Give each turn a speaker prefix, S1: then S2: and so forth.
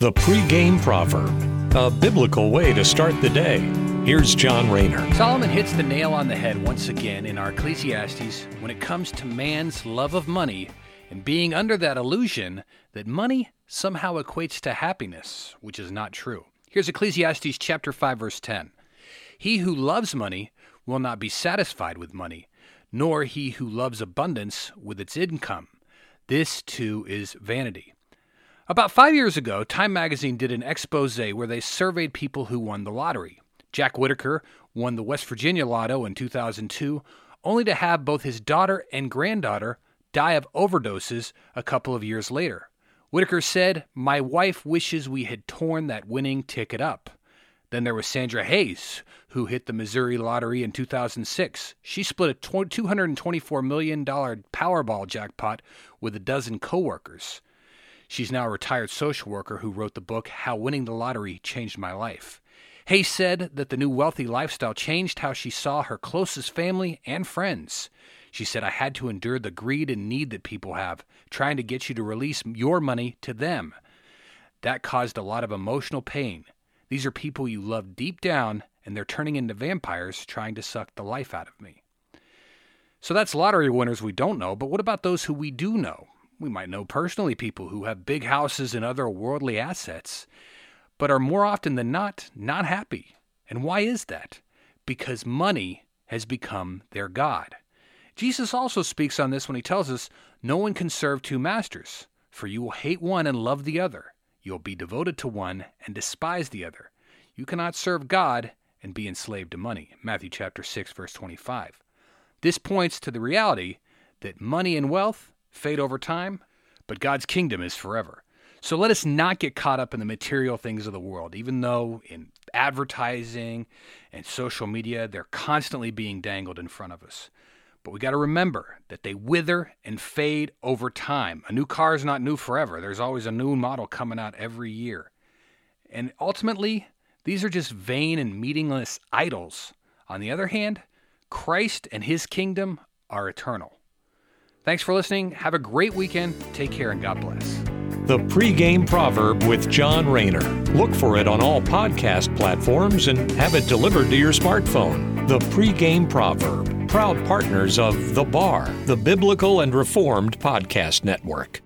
S1: The pregame proverb, a biblical way to start the day. Here's John Rayner.
S2: Solomon hits the nail on the head once again in our Ecclesiastes when it comes to man's love of money and being under that illusion that money somehow equates to happiness, which is not true. Here's Ecclesiastes chapter 5 verse 10. He who loves money will not be satisfied with money, nor he who loves abundance with its income. This too is vanity. About five years ago, Time magazine did an expose where they surveyed people who won the lottery. Jack Whittaker won the West Virginia Lotto in 2002, only to have both his daughter and granddaughter die of overdoses a couple of years later. Whittaker said, My wife wishes we had torn that winning ticket up. Then there was Sandra Hayes, who hit the Missouri lottery in 2006. She split a $224 million Powerball jackpot with a dozen coworkers. She's now a retired social worker who wrote the book How Winning the Lottery Changed My Life. Hayes said that the new wealthy lifestyle changed how she saw her closest family and friends. She said, I had to endure the greed and need that people have, trying to get you to release your money to them. That caused a lot of emotional pain. These are people you love deep down, and they're turning into vampires trying to suck the life out of me. So that's lottery winners we don't know, but what about those who we do know? We might know personally people who have big houses and other worldly assets, but are more often than not not happy. And why is that? Because money has become their God. Jesus also speaks on this when he tells us, No one can serve two masters, for you will hate one and love the other. You'll be devoted to one and despise the other. You cannot serve God and be enslaved to money. Matthew chapter 6 verse 25. This points to the reality that money and wealth fade over time, but God's kingdom is forever. So let us not get caught up in the material things of the world, even though in advertising and social media, they're constantly being dangled in front of us. But we got to remember that they wither and fade over time. A new car is not new forever, there's always a new model coming out every year. And ultimately, these are just vain and meaningless idols. On the other hand, Christ and his kingdom are eternal. Thanks for listening. Have a great weekend. Take care and God bless.
S1: The pregame proverb with John Rayner. Look for it on all podcast platforms and have it delivered to your smartphone. The pregame proverb. Proud partners of The Bar, the Biblical and Reformed Podcast Network.